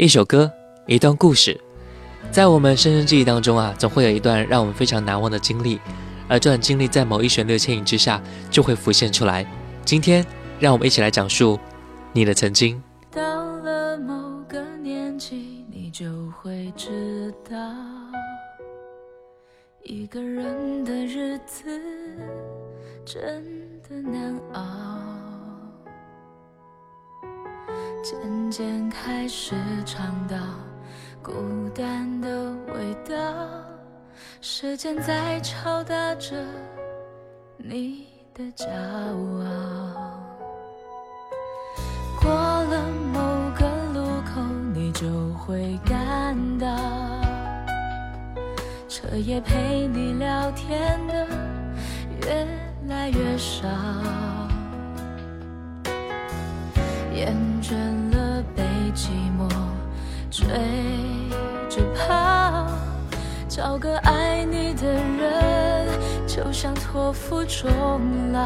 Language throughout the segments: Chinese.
一首歌，一段故事，在我们深深记忆当中啊，总会有一段让我们非常难忘的经历，而这段经历在某一旋律牵引之下，就会浮现出来。今天，让我们一起来讲述你的曾经。到了某个年纪，你就会知道，一个人的日子真的难熬。渐渐开始尝到孤单的味道，时间在敲打着你的骄傲。过了某个路口，你就会感到，彻夜陪你聊天的越来越少。厌倦了被寂寞追着跑，找个爱你的人，就像托付终老。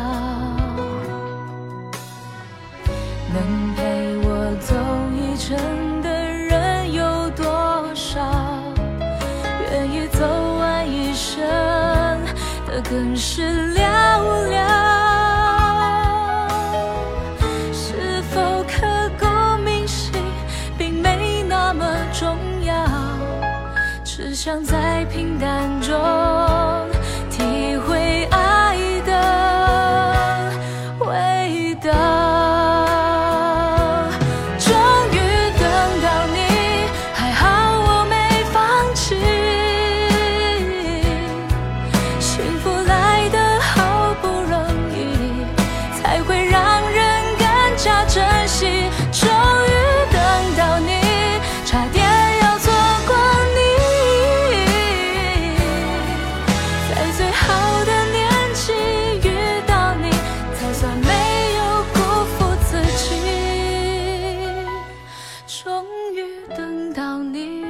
能陪我走一程的人有多少？愿意走完一生的更是想在最好的年纪遇到你，才算没有辜负自己。终于等到你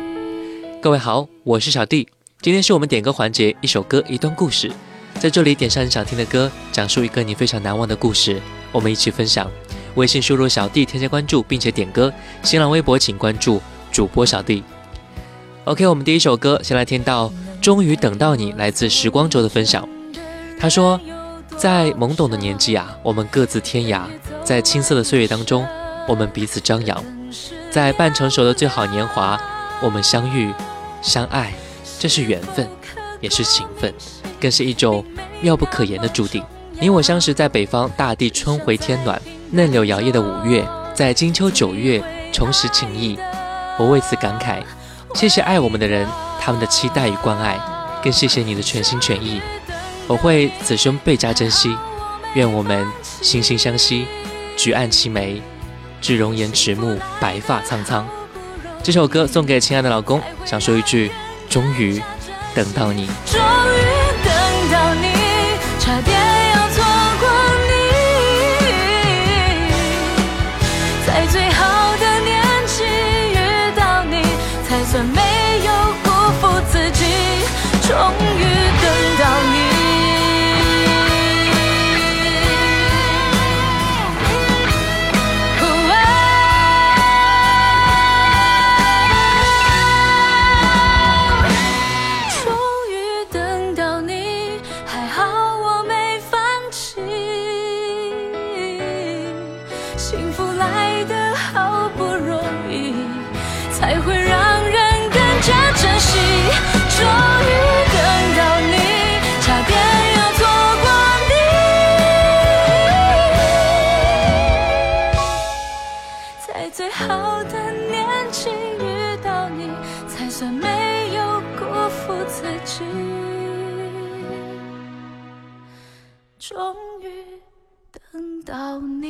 各位好，我是小弟。今天是我们点歌环节，一首歌一段故事，在这里点上你想听的歌，讲述一个你非常难忘的故事，我们一起分享。微信输入小弟添加关注，并且点歌。新浪微博请关注主播小弟。OK，我们第一首歌先来听到《终于等到你》，来自时光轴的分享。他说，在懵懂的年纪啊，我们各自天涯；在青涩的岁月当中，我们彼此张扬；在半成熟的最好年华，我们相遇。相爱，这是缘分，也是情分，更是一种妙不可言的注定。你我相识在北方，大地春回天暖，嫩柳摇曳的五月，在金秋九月重拾情谊。我为此感慨，谢谢爱我们的人，他们的期待与关爱，更谢谢你的全心全意。我会此生倍加珍惜。愿我们惺惺相惜，举案齐眉，至容颜迟暮，白发苍苍。这首歌送给亲爱的老公，想说一句：终于等到你。终于等到你。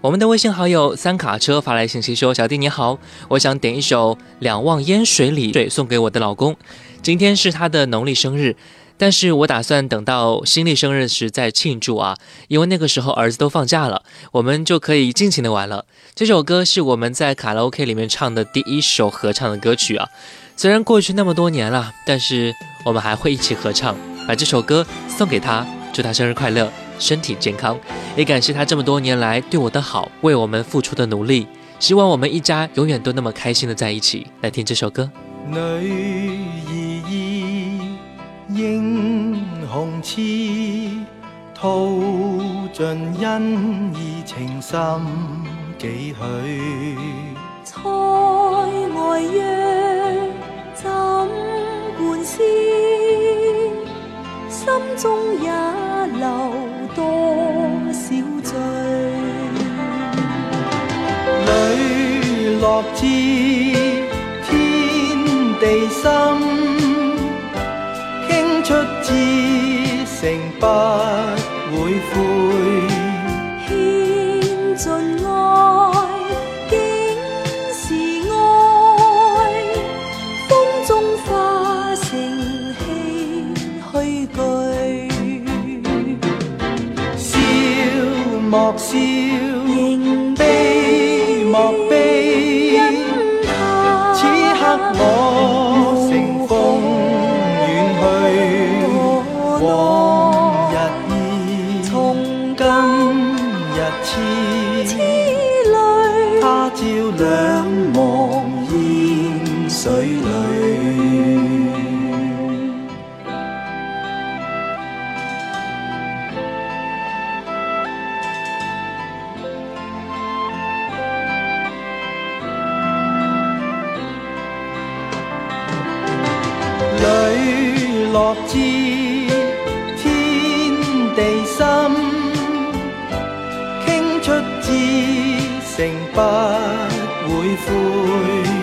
我们的微信好友三卡车发来信息说：“小弟你好，我想点一首《两忘烟水里水》送给我的老公，今天是他的农历生日，但是我打算等到新历生日时再庆祝啊，因为那个时候儿子都放假了，我们就可以尽情的玩了。这首歌是我们在卡拉 OK 里面唱的第一首合唱的歌曲啊，虽然过去那么多年了，但是我们还会一起合唱，把这首歌送给他，祝他生日快乐，身体健康，也感谢他这么多年来对我的好，为我们付出的努力。希望我们一家永远都那么开心的在一起。来听这首歌。英雄痴，吐尽恩义情深几许？塞外知天地心，倾出至诚不会悔。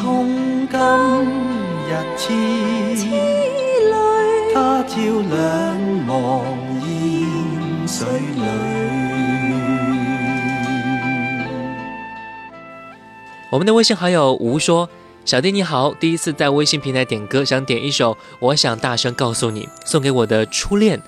意，從今日痴。淚。他朝兩茫煙水裏。我们的微信好友吴说：“小弟你好，第一次在微信平台点歌，想点一首《我想大声告诉你》，送给我的初恋。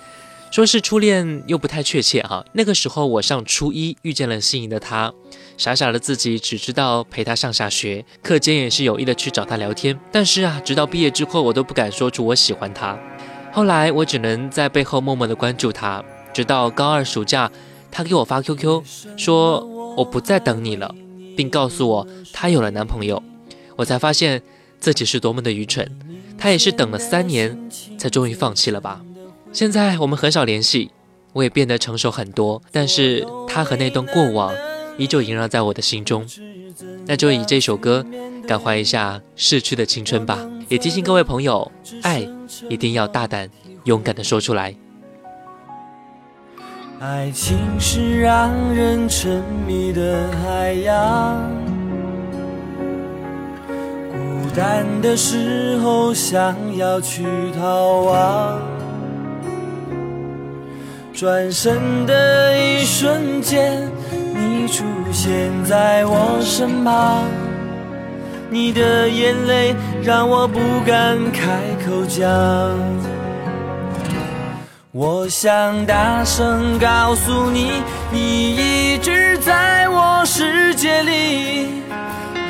说是初恋又不太确切哈。那个时候我上初一，遇见了心仪的他，傻傻的自己只知道陪他上下学，课间也是有意的去找他聊天。但是啊，直到毕业之后，我都不敢说出我喜欢他。后来我只能在背后默默的关注他，直到高二暑假，他给我发 QQ 说我不再等你了。”并告诉我她有了男朋友，我才发现自己是多么的愚蠢。她也是等了三年，才终于放弃了吧。现在我们很少联系，我也变得成熟很多，但是她和那段过往依旧萦绕在我的心中。那就以这首歌感怀一下逝去的青春吧，也提醒各位朋友，爱一定要大胆勇敢的说出来。爱情是让人沉迷的海洋，孤单的时候想要去逃亡，转身的一瞬间，你出现在我身旁，你的眼泪让我不敢开口讲。我想大声告诉你，你一直在我世界里。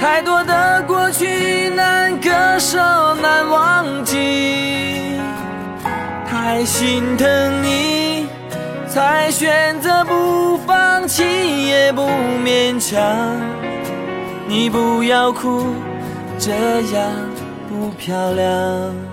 太多的过去难割舍，难忘记。太心疼你，才选择不放弃，也不勉强。你不要哭，这样不漂亮。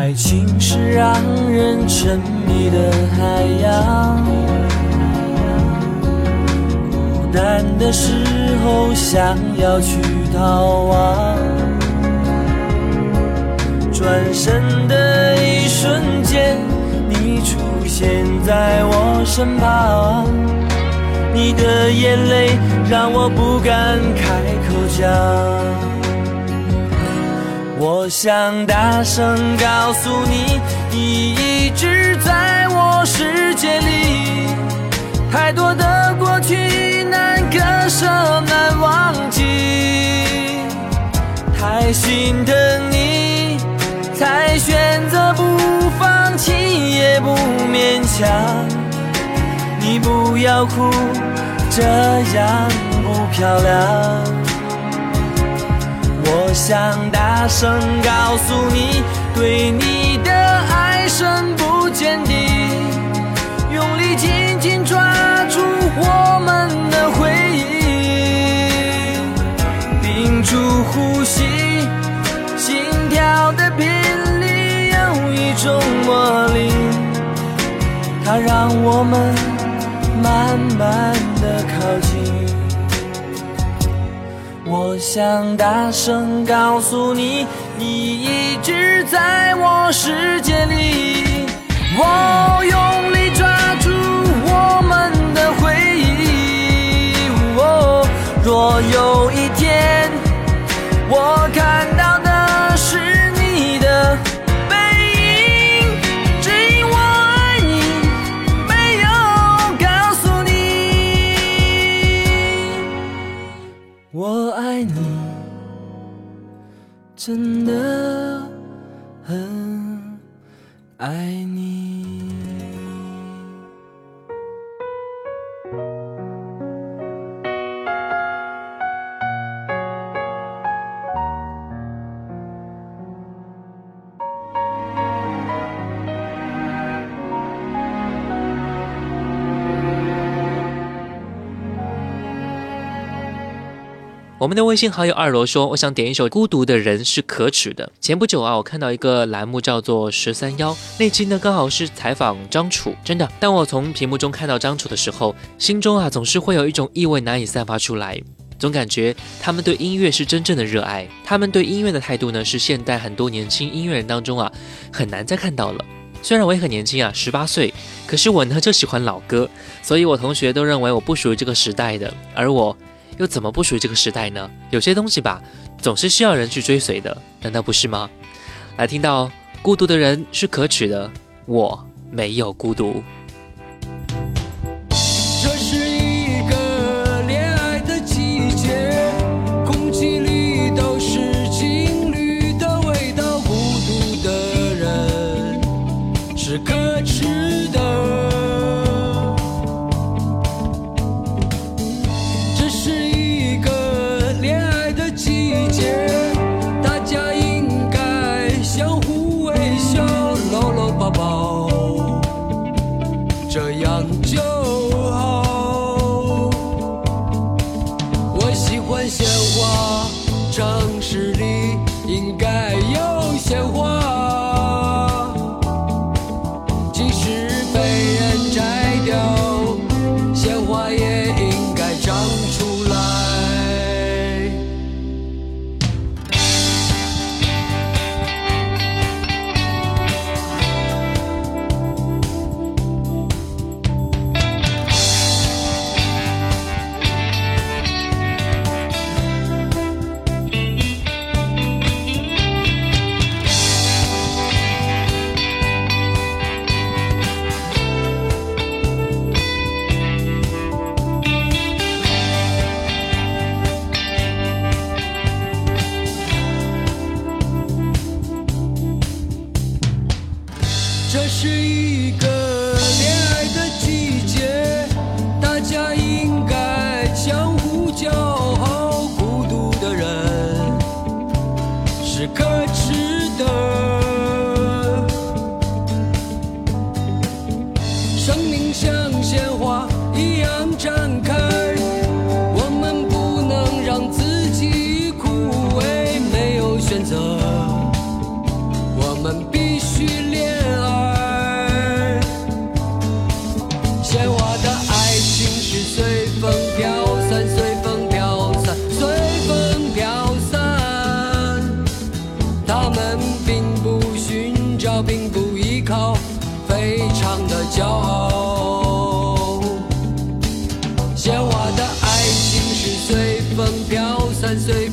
爱情是让人沉迷的海洋，孤单的时候想要去逃亡，转身的一瞬间，你出现在我身旁，你的眼泪让我不敢开口讲。我想大声告诉你，你一直在我世界里。太多的过去难割舍难忘记，太心疼你，才选择不放弃也不勉强。你不要哭，这样不漂亮。想大声告诉你，对你的爱深不见底，用力紧紧抓住我们的回忆，屏住呼吸，心跳的频率有一种魔力，它让我们慢慢的靠近。我想大声告诉你，你一直在我世界里。我用力抓住我们的回忆。若有一天，我看到真的很爱你。我们的微信好友二罗说：“我想点一首《孤独的人是可耻的》。前不久啊，我看到一个栏目叫做“十三幺”，那期呢刚好是采访张楚。真的，当我从屏幕中看到张楚的时候，心中啊总是会有一种意味难以散发出来，总感觉他们对音乐是真正的热爱，他们对音乐的态度呢是现代很多年轻音乐人当中啊很难再看到了。虽然我也很年轻啊，十八岁，可是我呢就喜欢老歌，所以我同学都认为我不属于这个时代的，而我。”又怎么不属于这个时代呢？有些东西吧，总是需要人去追随的，难道不是吗？来听到孤独的人是可耻的，我没有孤独。风飘散，随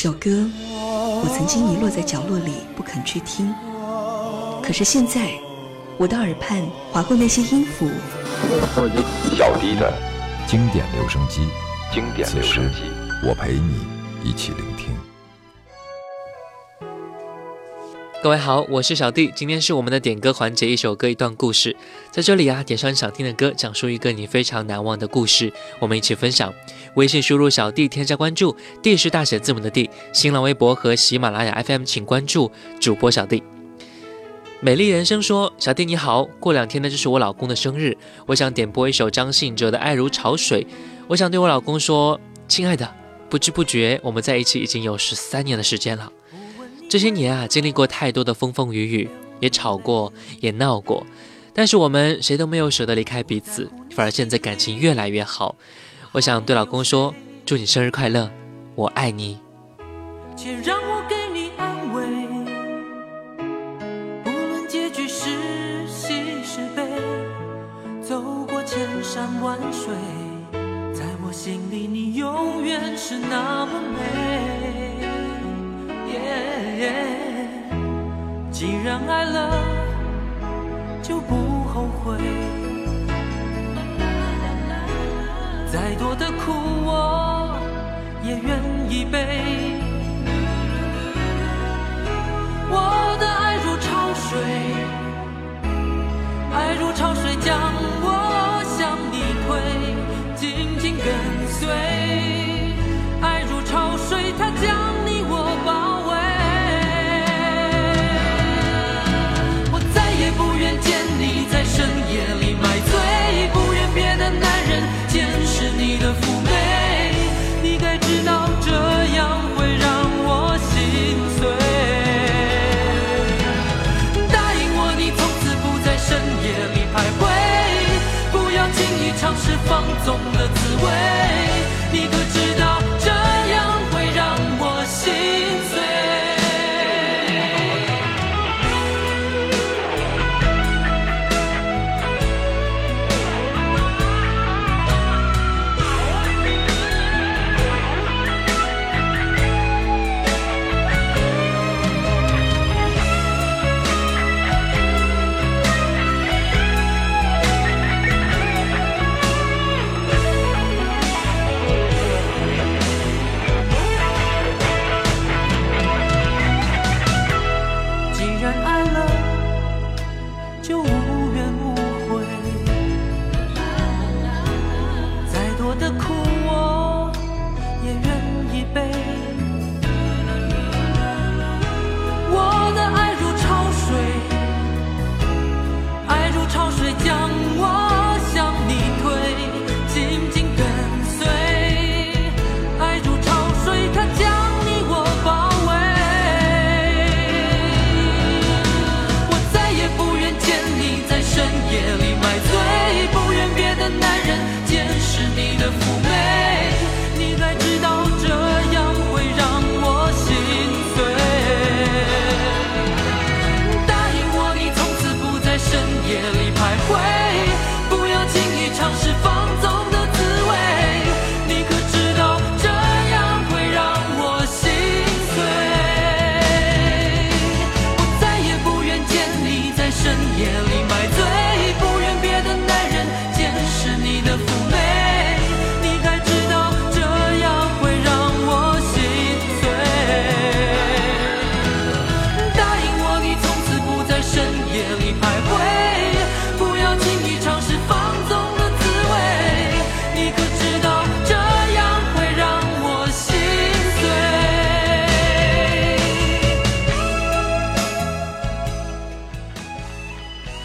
首歌，我曾经遗落在角落里不肯去听，可是现在，我的耳畔划过那些音符，小弟的经典留声机，经典留声机。我陪你一起聆听。各位好，我是小弟，今天是我们的点歌环节，一首歌一段故事，在这里啊，点上你想听的歌，讲述一个你非常难忘的故事，我们一起分享。微信输入小弟添加关注，D 是大写字母的 D，新浪微博和喜马拉雅 FM 请关注主播小弟。美丽人生说：“小弟你好，过两天呢就是我老公的生日，我想点播一首张信哲的《爱如潮水》，我想对我老公说，亲爱的，不知不觉我们在一起已经有十三年的时间了。”这些年啊，经历过太多的风风雨雨，也吵过，也闹过，但是我们谁都没有舍得离开彼此，反而现在感情越来越好。我想对老公说：“祝你生日快乐，我爱你。且让我给你安慰。不论结局是喜是悲，走过千山万水，在我心里你永远是那么美。耶既然爱了，就不后悔。再多的苦我也愿意背。我的爱如潮水，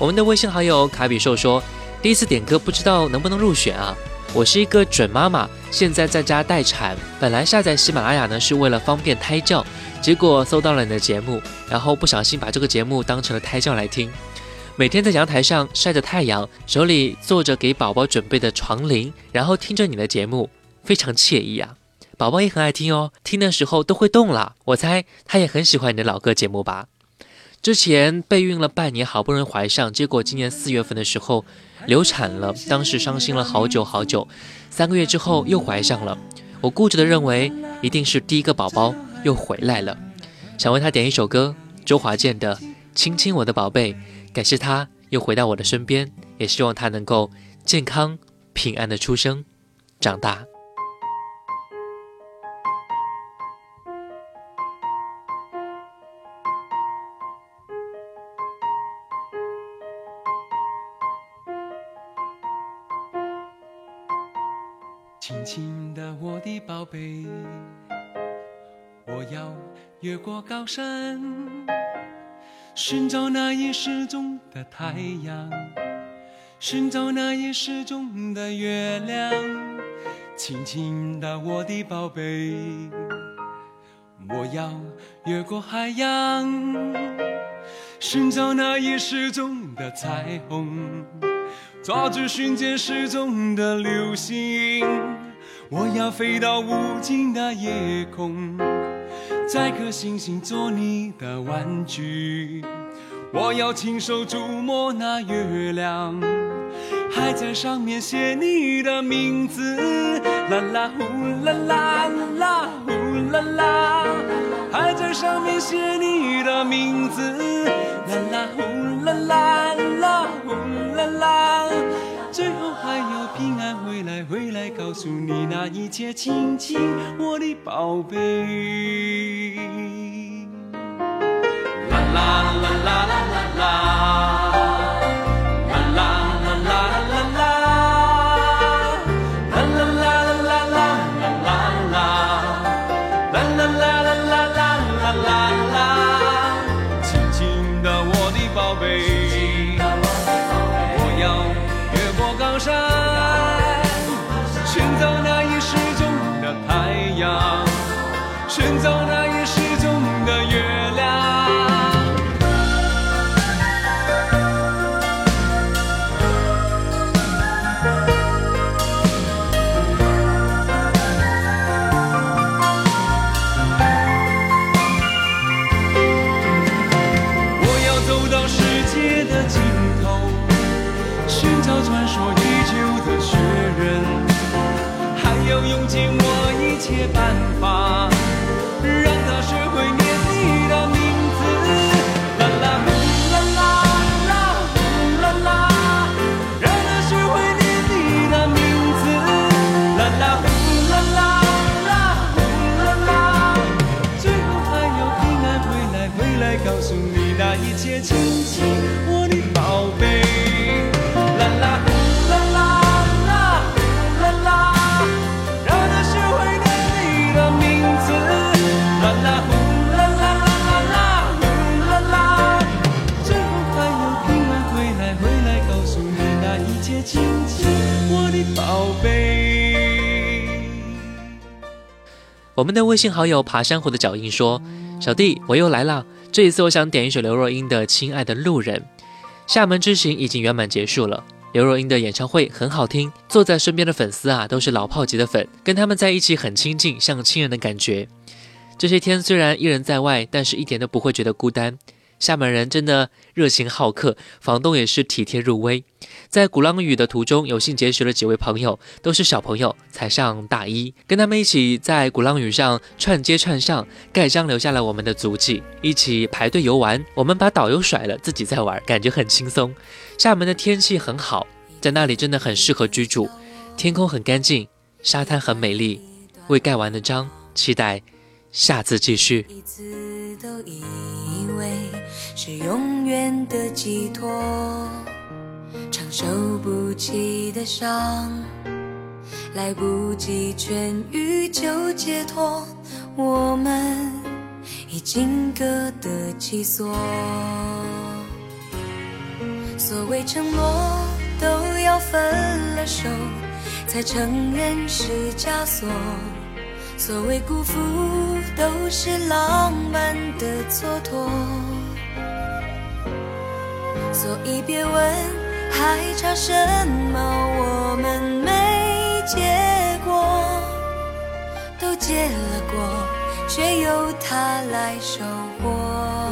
我们的微信好友卡比兽说，第一次点歌不知道能不能入选啊？我是一个准妈妈，现在在家待产，本来下载喜马拉雅呢是为了方便胎教，结果搜到了你的节目，然后不小心把这个节目当成了胎教来听。每天在阳台上晒着太阳，手里做着给宝宝准备的床铃，然后听着你的节目，非常惬意啊！宝宝也很爱听哦，听的时候都会动了。我猜他也很喜欢你的老歌节目吧？之前备孕了半年，好不容易怀上，结果今年四月份的时候流产了，当时伤心了好久好久。三个月之后又怀上了，我固执的认为一定是第一个宝宝又回来了，想为他点一首歌，周华健的《亲亲我的宝贝》。感谢他又回到我的身边，也希望他能够健康平安的出生、长大。过高山。寻找那已失踪的太阳，寻找那已失踪的月亮。亲亲的我的宝贝，我要越过海洋，寻找那已失踪的彩虹，抓住瞬间失踪的流星。我要飞到无尽的夜空。摘颗星星做你的玩具，我要亲手触摸那月亮，还在上面写你的名字。啦啦呼啦啦啦呼啦啦，还在上面写你的名字。啦啦呼啦啦啦呼啦啦，最后还要平安回来，回来告诉你那一切，亲亲我的宝贝。啦啦啦啦啦啦。我们的微信好友爬山虎的脚印说：“小弟，我又来了。这一次，我想点一首刘若英的《亲爱的路人》。厦门之行已经圆满结束了，刘若英的演唱会很好听。坐在身边的粉丝啊，都是老炮级的粉，跟他们在一起很亲近，像亲人的感觉。这些天虽然一人在外，但是一点都不会觉得孤单。”厦门人真的热情好客，房东也是体贴入微。在鼓浪屿的途中，有幸结识了几位朋友，都是小朋友，才上大一，跟他们一起在鼓浪屿上串街串巷，盖章留下了我们的足迹，一起排队游玩。我们把导游甩了，自己在玩，感觉很轻松。厦门的天气很好，在那里真的很适合居住，天空很干净，沙滩很美丽。未盖完的章，期待下次继续。以为是永远的寄托，承受不起的伤，来不及痊愈就解脱，我们已经各得其所。所谓承诺，都要分了手，才承认是枷锁。所谓辜负，都是浪漫的蹉跎。所以别问还差什么，我们没结果，都结了果，却由他来收获。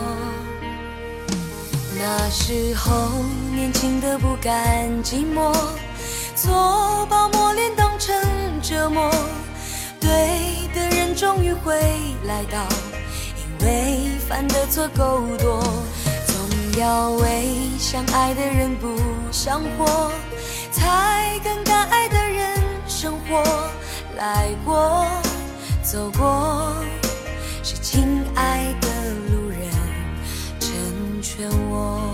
那时候年轻的不甘寂寞，错把磨练当成折磨。对的人终于会来到，因为犯的错够多，总要为相爱的人不想活，才跟敢爱的人生活。来过，走过，是亲爱的路人成全我。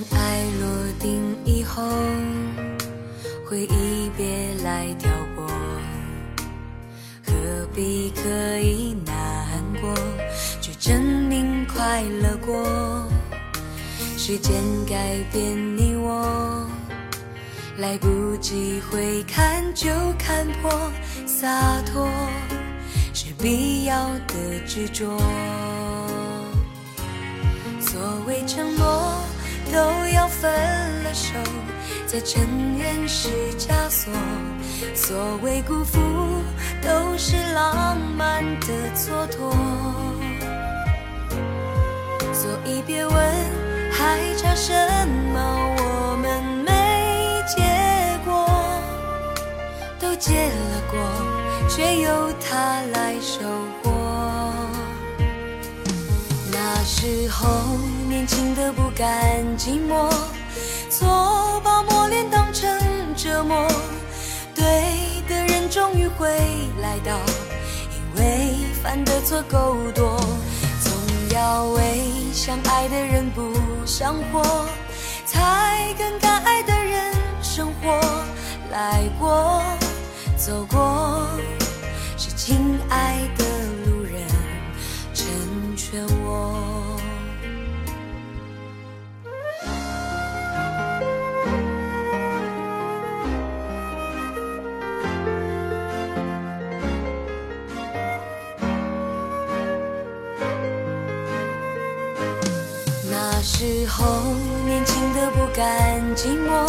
尘埃落定以后，回忆别来挑拨，何必刻意难过，去证明快乐过？时间改变你我，来不及回看就看破，洒脱是必要的执着。都要分了手，才承认是枷锁。所谓辜负，都是浪漫的蹉跎。所以别问还差什么，我们没结果，都结了果，却由他来寂寞，错把磨练当成折磨。对的人终于会来到，因为犯的错够多，总要为相爱的人不想活，才跟敢爱的人生活。来过，走过，是亲爱的路人成全我。候年轻的不甘寂寞，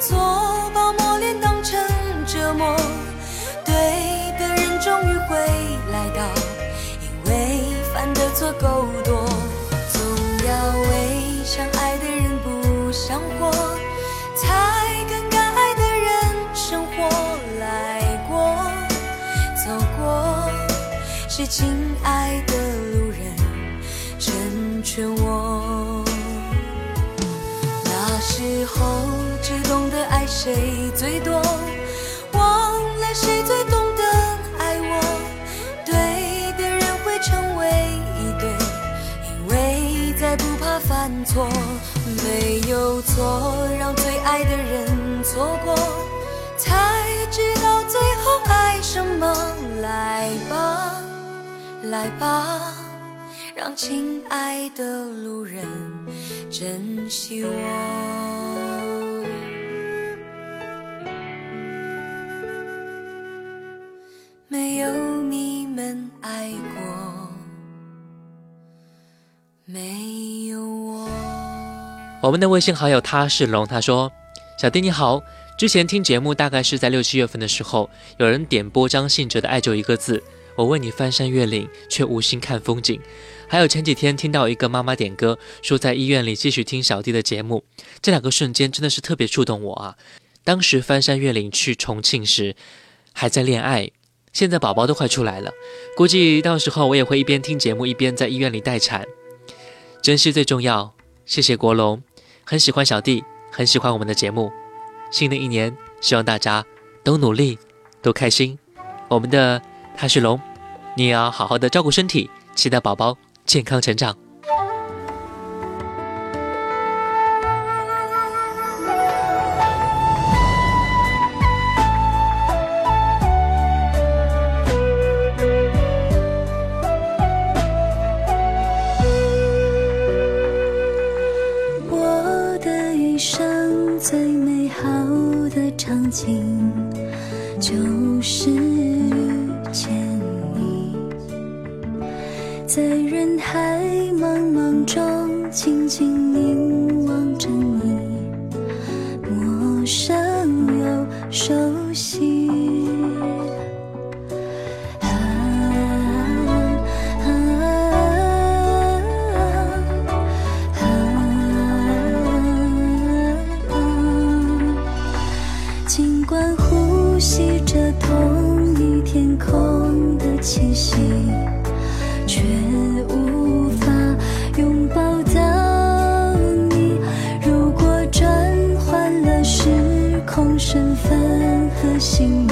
错把磨练当成折磨。对的人终于会来到，因为犯的错够多，总要为相爱的人不想活，才跟敢爱的人生活。来过，走过，是情谁最多，忘了谁最懂得爱我。对的人会成为一对，因为再不怕犯错，没有错让最爱的人错过，才知道最后爱什么。来吧，来吧。让亲爱的路人珍惜我。爱过，没有我。我们的微信好友他是龙，他说：“小弟你好，之前听节目大概是在六七月份的时候，有人点播张信哲的《爱就一个字》，我为你翻山越岭，却无心看风景。还有前几天听到一个妈妈点歌，说在医院里继续听小弟的节目，这两个瞬间真的是特别触动我啊！当时翻山越岭去重庆时还在恋爱，现在宝宝都快出来了，估计到时候我也会一边听节目一边在医院里待产。珍惜最重要，谢谢国龙。”很喜欢小弟，很喜欢我们的节目。新的一年，希望大家都努力，都开心。我们的他是龙，你也要好好的照顾身体，期待宝宝健康成长。场景就是遇见你在人海茫茫中静静凝望着你陌生又熟悉。心。